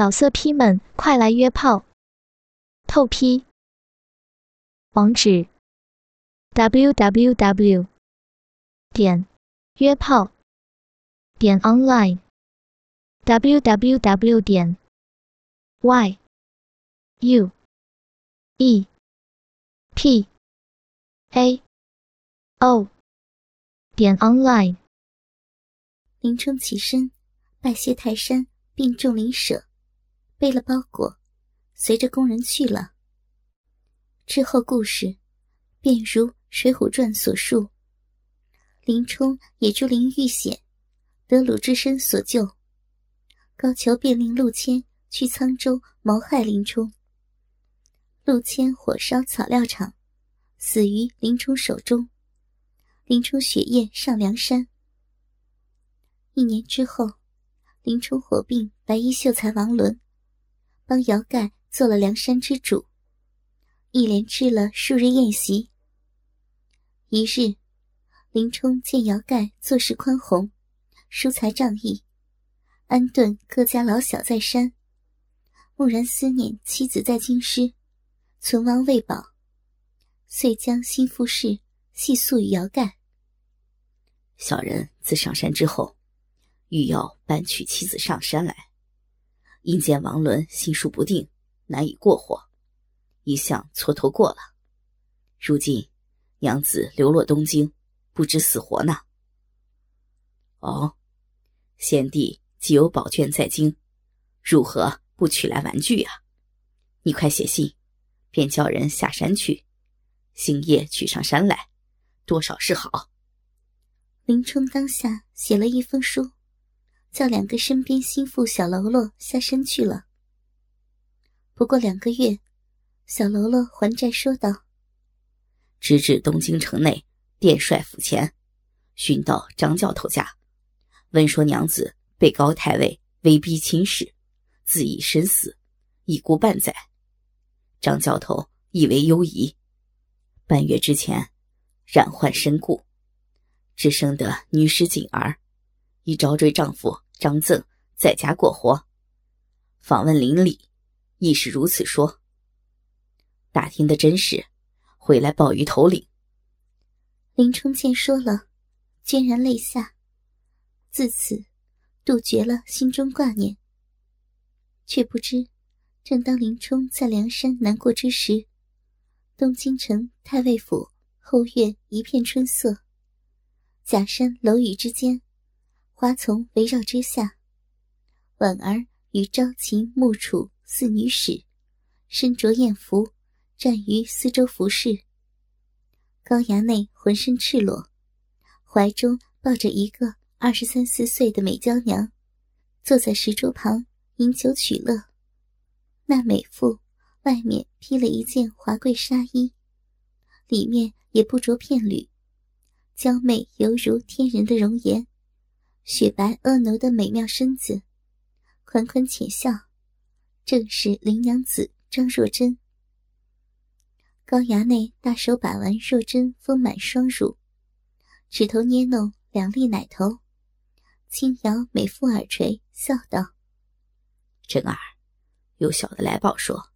老色批们，快来约炮！透批。网址：w w w 点约炮点 online w w w 点 y u e p a o 点 online。林冲起身，拜谢泰山，并众邻舍。背了包裹，随着工人去了。之后故事便如《水浒传》所述，林冲也竹林遇险，得鲁智深所救。高俅便令陆谦去沧州谋害林冲。陆谦火烧草料场，死于林冲手中。林冲雪夜上梁山。一年之后，林冲火并白衣秀才王伦。帮姚盖做了梁山之主，一连吃了数日宴席。一日，林冲见姚盖做事宽宏，疏财仗义，安顿各家老小在山，蓦然思念妻子在京师，存亡未保，遂将新妇事细诉与姚盖。小人自上山之后，欲要搬娶妻子上山来。因见王伦心术不定，难以过活，一向蹉跎过了。如今娘子流落东京，不知死活呢。哦，贤弟既有宝卷在京，如何不取来玩具啊？你快写信，便叫人下山去，星夜取上山来，多少是好。林冲当下写了一封书。叫两个身边心腹小喽啰下山去了。不过两个月，小喽啰还债说道：“直至东京城内殿帅府前，寻到张教头家，闻说娘子被高太尉威逼亲事，自缢身死，已故半载。张教头以为忧疑，半月之前染患身故，只生得女尸锦儿。”已招赘丈夫张赠在家过活，访问邻里，亦是如此说。打听的真实，回来报于头领。林冲见说了，潸然泪下，自此杜绝了心中挂念。却不知，正当林冲在梁山难过之时，东京城太尉府后院一片春色，假山楼宇之间。花丛围绕之下，婉儿与朝秦暮楚四女使，身着艳服，站于四周服侍。高衙内浑身赤裸，怀中抱着一个二十三四岁的美娇娘，坐在石桌旁饮酒取乐。那美妇外面披了一件华贵纱衣，里面也不着片缕，娇媚犹如天人的容颜。雪白婀娜的美妙身子，款款浅笑，正是林娘子张若珍。高衙内大手把玩若珍丰满双乳，指头捏弄两粒奶头，轻摇美妇耳垂，笑道：“珍儿，有小的来报说，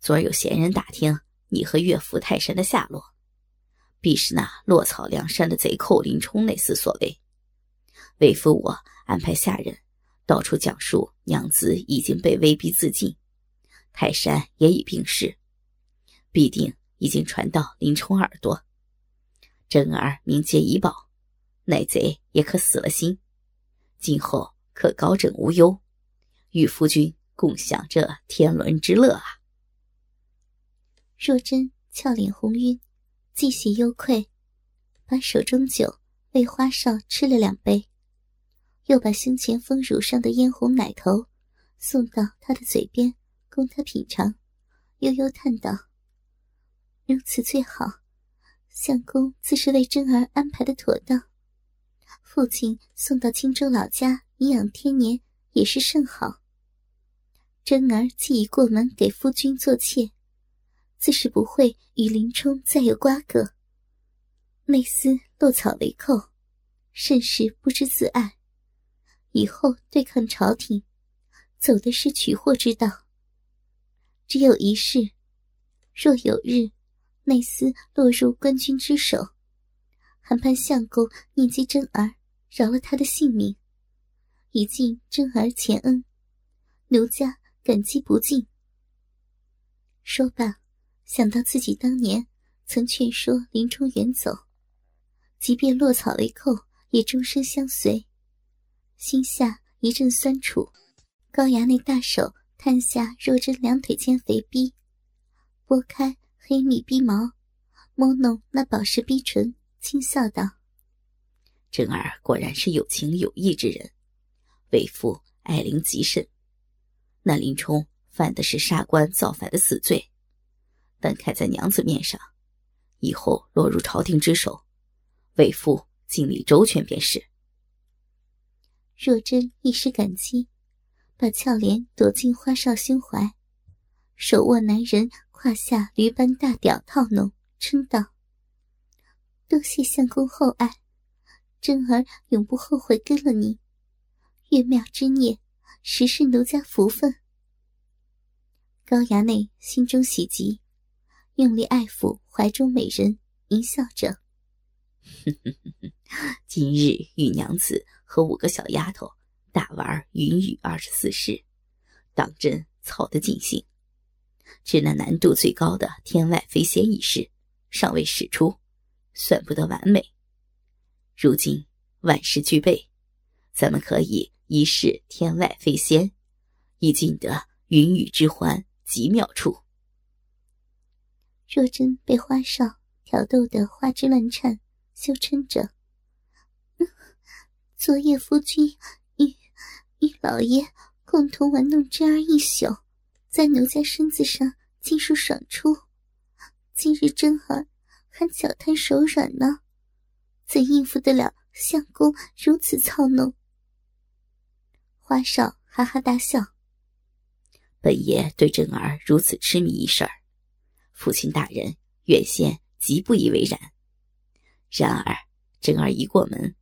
昨儿有闲人打听你和岳父泰山的下落，必是那落草梁山的贼寇林冲那厮所为。”为夫我安排下人到处讲述，娘子已经被威逼自尽，泰山也已病逝，必定已经传到林冲耳朵。真儿名节已保，乃贼也可死了心，今后可高枕无忧，与夫君共享这天伦之乐啊！若真俏脸红晕，既喜又愧，把手中酒为花少吃了两杯。又把胸前丰乳上的嫣红奶头送到他的嘴边，供他品尝，悠悠叹道：“如此最好，相公自是为贞儿安排的妥当。父亲送到青州老家颐养天年，也是甚好。贞儿既已过门给夫君做妾，自是不会与林冲再有瓜葛。内厮落草为寇，甚是不知自爱。”以后对抗朝廷，走的是取货之道。只有一事，若有日内斯落入官军之手，还盼相公念及真儿，饶了他的性命，以尽真儿前恩，奴家感激不尽。说罢，想到自己当年曾劝说林冲远走，即便落草为寇，也终身相随，心下一阵酸楚。高衙内大手探下若真两腿间肥逼，拨开黑密逼毛，摸弄那宝石逼唇，轻笑道：“真儿果然是有情有义之人，为父爱玲极甚。那林冲犯的是杀官造反的死罪，但看在娘子面上，以后落入朝廷之手，为父尽力周全便是。”若真一时感激。把俏脸躲进花少胸怀，手握男人胯下驴般大屌套弄，称道：“多谢相公厚爱，真儿永不后悔跟了你。月庙之孽，实是奴家福分。”高衙内心中喜极，用力爱抚怀中美人，淫笑着：“今日与娘子和五个小丫头。”大玩云雨二十四式，当真操得尽兴。只那难度最高的天外飞仙一式尚未使出，算不得完美。如今万事俱备，咱们可以一试天外飞仙，以尽得云雨之欢极妙处。若真被花少挑逗得花枝乱颤，羞嗔着：“昨夜夫君。”与与老爷共同玩弄真儿一宿，在奴家身子上尽数爽出。今日真儿还脚瘫手软呢，怎应付得了相公如此操弄？花少哈哈大笑。本爷对真儿如此痴迷一事儿，父亲大人原先极不以为然。然而真儿一过门，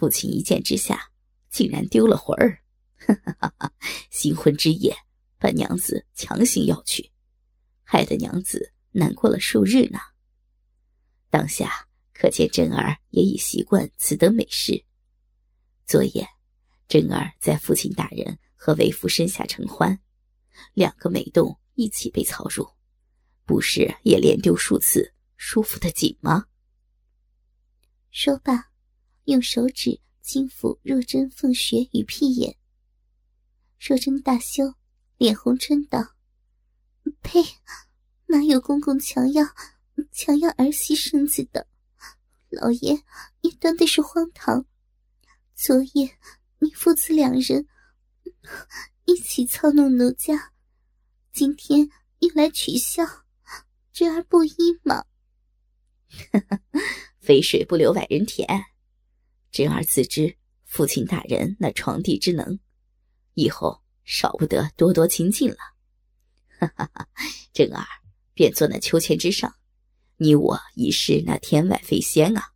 父亲一见之下，竟然丢了魂儿。新婚之夜，把娘子强行要去，害得娘子难过了数日呢。当下可见真儿也已习惯此等美事。昨夜，真儿在父亲大人和为夫身下承欢，两个美动一起被操入，不是也连丢数次，舒服的紧吗？说罢，用手指轻抚若真凤穴与屁眼。若真大羞，脸红嗔道：“呸！哪有公公强要强要儿媳身子的？老爷，你端的是荒唐！昨夜你父子两人一起操弄奴家，今天又来取笑，这儿不依吗？” 肥水不流外人田，真儿自知父亲大人那床地之能。以后少不得多多亲近了，哈哈哈！真儿便坐那秋千之上，你我已是那天外飞仙啊！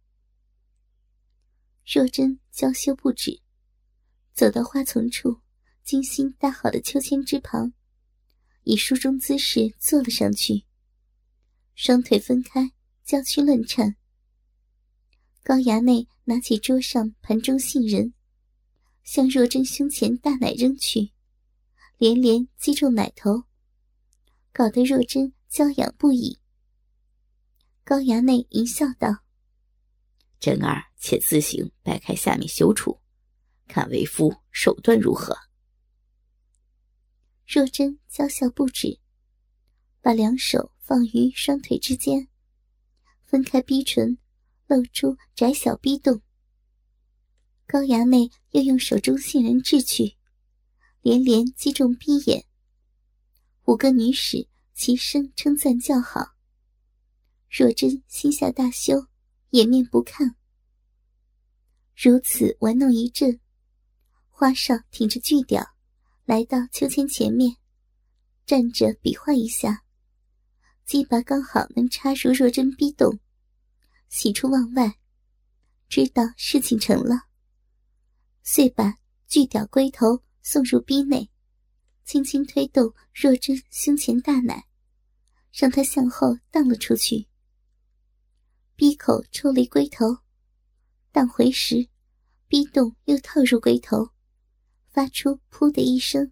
若真娇羞不止，走到花丛处，精心搭好的秋千之旁，以书中姿势坐了上去，双腿分开，娇躯乱颤。高衙内拿起桌上盘中杏仁。向若真胸前大奶扔去，连连击中奶头，搞得若真娇痒不已。高衙内淫笑道：“真儿且自行掰开下面羞处，看为夫手段如何。”若真娇笑不止，把两手放于双腿之间，分开逼唇，露出窄小逼洞。高衙内又用手中杏仁掷去，连连击中逼眼。五个女使齐声称赞叫好。若真心下大羞，掩面不看。如此玩弄一阵，花少挺着巨屌，来到秋千前面，站着比划一下，鸡巴刚好能插入若真逼洞，喜出望外，知道事情成了。遂把巨屌龟头送入逼内，轻轻推动若真胸前大奶，让她向后荡了出去。闭口抽离龟头，荡回时，逼洞又套入龟头，发出“噗”的一声。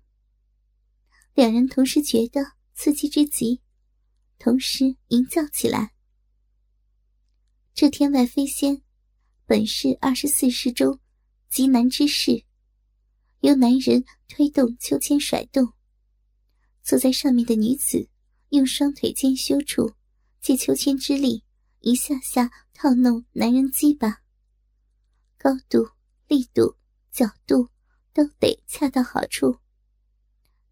两人同时觉得刺激之极，同时吟叫起来。这天外飞仙，本是二十四世中极难之事。由男人推动秋千甩动，坐在上面的女子用双腿间修处借秋千之力，一下下套弄男人鸡巴。高度、力度、角度都得恰到好处，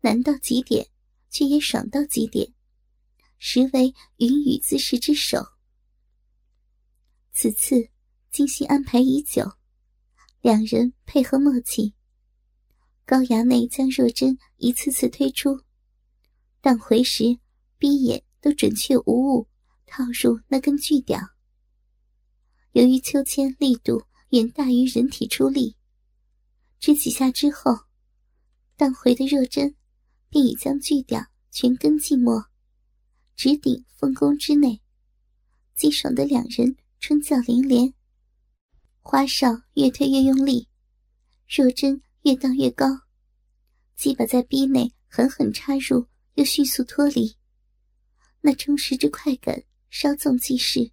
难到极点，却也爽到极点，实为云雨姿势之首。此次精心安排已久，两人配合默契。高衙内将若真一次次推出，但回时闭眼都准确无误套入那根巨屌。由于秋千力度远大于人体出力，只几下之后，荡回的若真便已将巨屌全根浸没，直顶凤宫之内。激爽的两人春叫连连，花哨越推越用力，若真。越荡越高，鸡巴在逼内狠狠插入，又迅速脱离，那充实之快感稍纵即逝，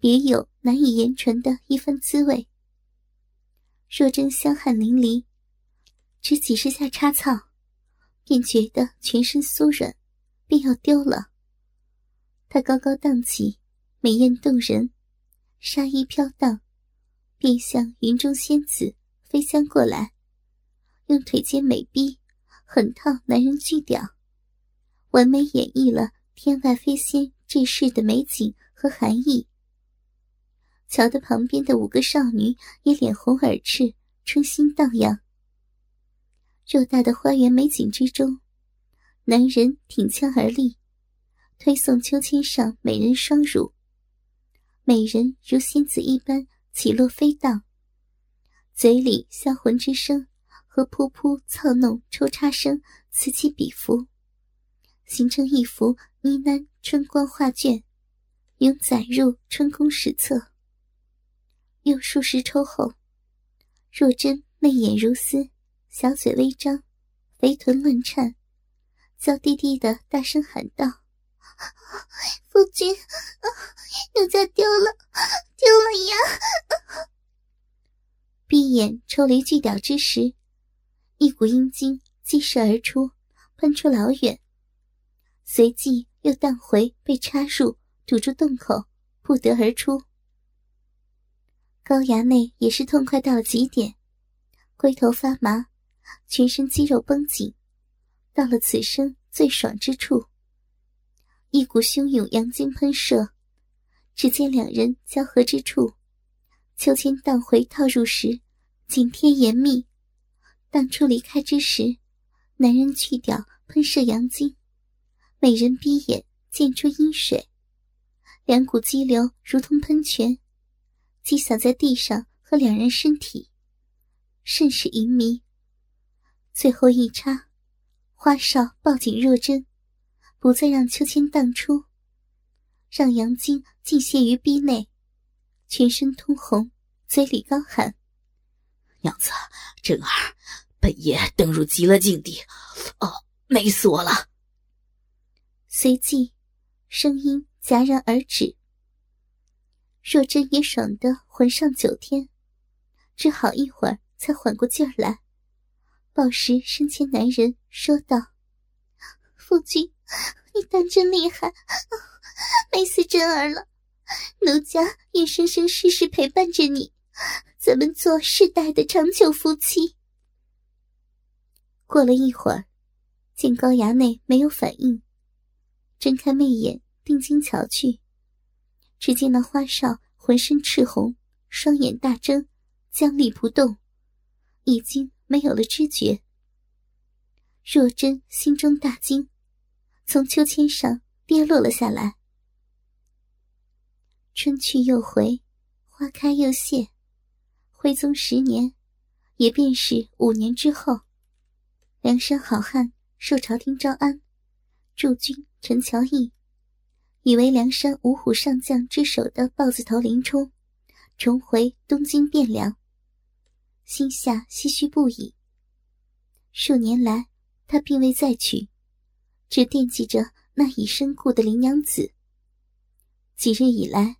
别有难以言传的一番滋味。若真香汗淋漓，只几十下插草，便觉得全身酥软，便要丢了。她高高荡起，美艳动人，纱衣飘荡，便向云中仙子飞将过来。用腿尖美逼狠套男人巨屌，完美演绎了天外飞仙这世的美景和含义。瞧得旁边的五个少女也脸红耳赤，春心荡漾。偌大的花园美景之中，男人挺枪而立，推送秋千上美人双乳，美人如仙子一般起落飞荡，嘴里销魂之声。和噗噗操弄抽插声此起彼伏，形成一幅呢喃春光画卷，永载入春宫史册。又数十抽后，若真媚眼如丝，小嘴微张，肥臀乱颤，娇滴滴的大声喊道：“夫君，奴家丢了，丢了呀！”闭眼抽离巨屌之时。一股阴精激射而出，喷出老远，随即又荡回，被插入，堵住洞口，不得而出。高衙内也是痛快到了极点，龟头发麻，全身肌肉绷紧，到了此生最爽之处，一股汹涌阳精喷射，只见两人交合之处，秋千荡回套入时，紧贴严密。当初离开之时，男人去掉喷射阳精，美人闭眼溅出阴水，两股激流如同喷泉，击洒在地上和两人身体，甚是淫迷。最后一插，花哨抱紧若真，不再让秋千荡出，让阳精尽泄于逼内，全身通红，嘴里高喊：“娘子，真儿。”本爷登入极乐境地，哦，美死我了！随即，声音戛然而止。若真也爽得魂上九天，只好一会儿才缓过劲儿来，抱实身前男人说道：“夫君，你当真厉害，美死真儿了！奴家也生生世世陪伴着你，咱们做世代的长久夫妻。”过了一会儿，见高衙内没有反应，睁开媚眼定睛瞧去，只见那花少浑身赤红，双眼大睁，僵立不动，已经没有了知觉。若真心中大惊，从秋千上跌落了下来。春去又回，花开又谢，徽宗十年，也便是五年之后。梁山好汉受朝廷招安，驻军陈桥驿，以为梁山五虎上将之首的豹子头林冲重回东京汴梁，心下唏嘘不已。数年来，他并未再娶，只惦记着那已身故的林娘子。几日以来，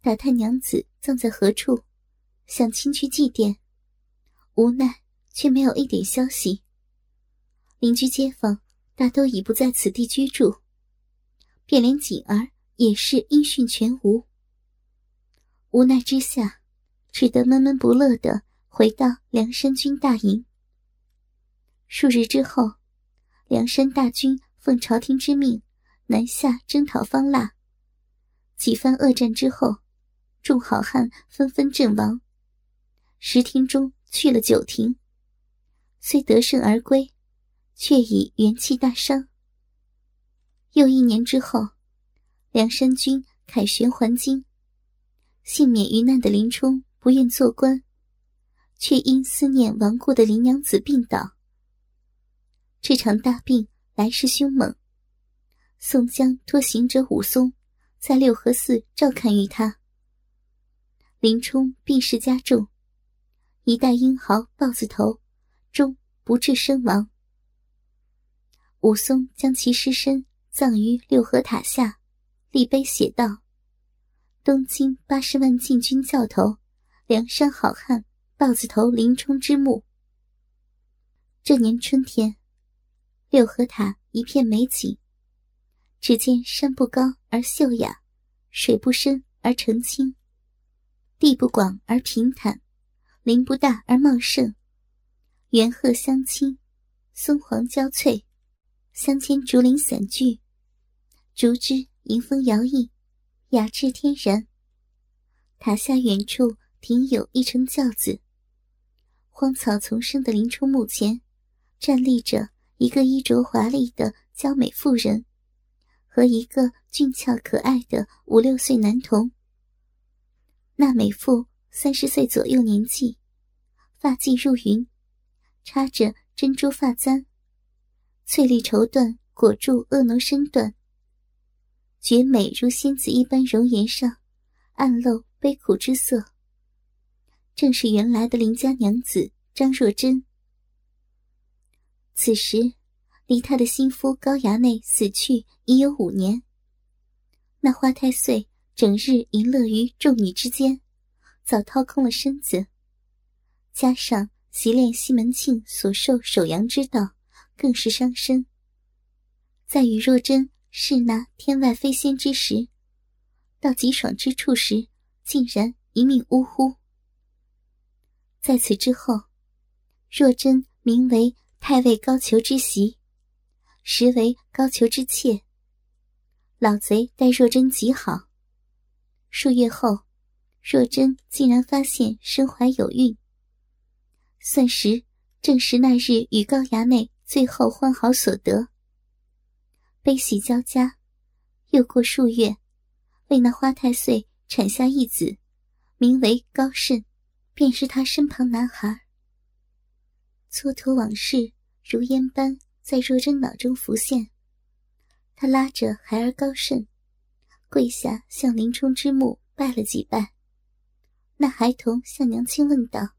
打探娘子葬在何处，想亲去祭奠，无奈却没有一点消息。邻居街坊大都已不在此地居住，便连锦儿也是音讯全无。无奈之下，只得闷闷不乐的回到梁山军大营。数日之后，梁山大军奉朝廷之命南下征讨方腊。几番恶战之后，众好汉纷纷阵亡，十亭中去了九亭。虽得胜而归。却已元气大伤。又一年之后，梁山军凯旋还京，幸免于难的林冲不愿做官，却因思念亡故的林娘子病倒。这场大病来势凶猛，宋江托行者武松在六合寺照看于他。林冲病势加重，一代英豪豹子头终不治身亡。武松将其尸身葬于六合塔下，立碑写道：“东京八十万禁军教头，梁山好汉豹子头林冲之墓。”这年春天，六合塔一片美景。只见山不高而秀雅，水不深而澄清，地不广而平坦，林不大而茂盛，猿鹤相亲，松黄交翠。乡间竹林散聚，竹枝迎风摇曳，雅致天然。塔下远处停有一乘轿子，荒草丛生的林冲墓前，站立着一个衣着华丽的娇美妇人，和一个俊俏可爱的五六岁男童。那美妇三十岁左右年纪，发髻入云，插着珍珠发簪。翠绿绸缎裹住婀娜身段，绝美如仙子一般容颜上，暗露悲苦之色。正是原来的邻家娘子张若珍。此时，离他的心夫高衙内死去已有五年。那花太岁整日淫乐于众女之间，早掏空了身子，加上习练西门庆所授守阳之道。更是伤身。在与若真是那天外飞仙之时，到极爽之处时，竟然一命呜呼。在此之后，若真名为太尉高俅之媳，实为高俅之妾。老贼待若真极好。数月后，若真竟然发现身怀有孕。算时正是那日与高衙内。最后欢好所得，悲喜交加。又过数月，为那花太岁产下一子，名为高慎，便是他身旁男孩。蹉跎往事如烟般在若真脑中浮现。他拉着孩儿高慎，跪下向林冲之墓拜了几拜。那孩童向娘亲问道：“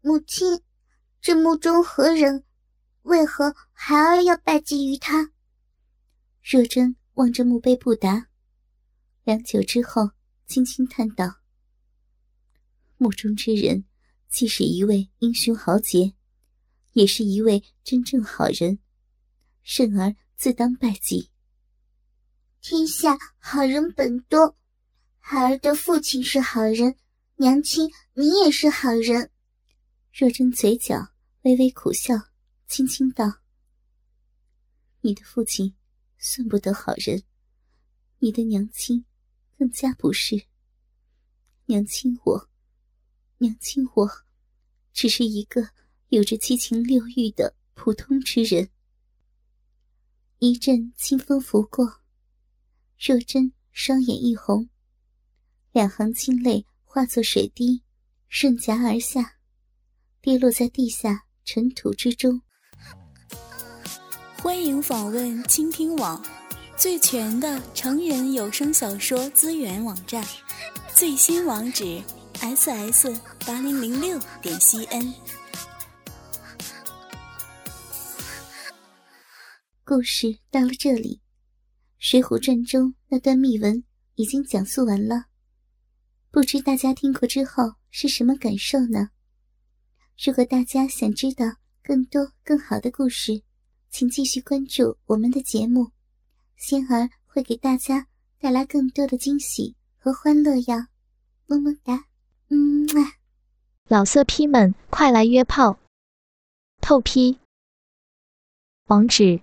母亲，这墓中何人？”为何孩儿要拜祭于他？若真望着墓碑不答，良久之后，轻轻叹道：“墓中之人，既是一位英雄豪杰，也是一位真正好人，圣儿自当拜祭。天下好人本多，孩儿的父亲是好人，娘亲你也是好人。”若真嘴角微微苦笑。轻轻道：“你的父亲算不得好人，你的娘亲更加不是。娘亲我，娘亲我，只是一个有着七情六欲的普通之人。”一阵清风拂过，若真双眼一红，两行清泪化作水滴，顺颊而下，跌落在地下尘土之中。欢迎访问倾听网，最全的成人有声小说资源网站，最新网址：ss 八零零六点 cn。故事到了这里，《水浒传》中那段秘闻已经讲述完了。不知大家听过之后是什么感受呢？如果大家想知道更多更好的故事，请继续关注我们的节目，仙儿会给大家带来更多的惊喜和欢乐呀！么么哒，嗯，老色批们快来约炮，透批，网址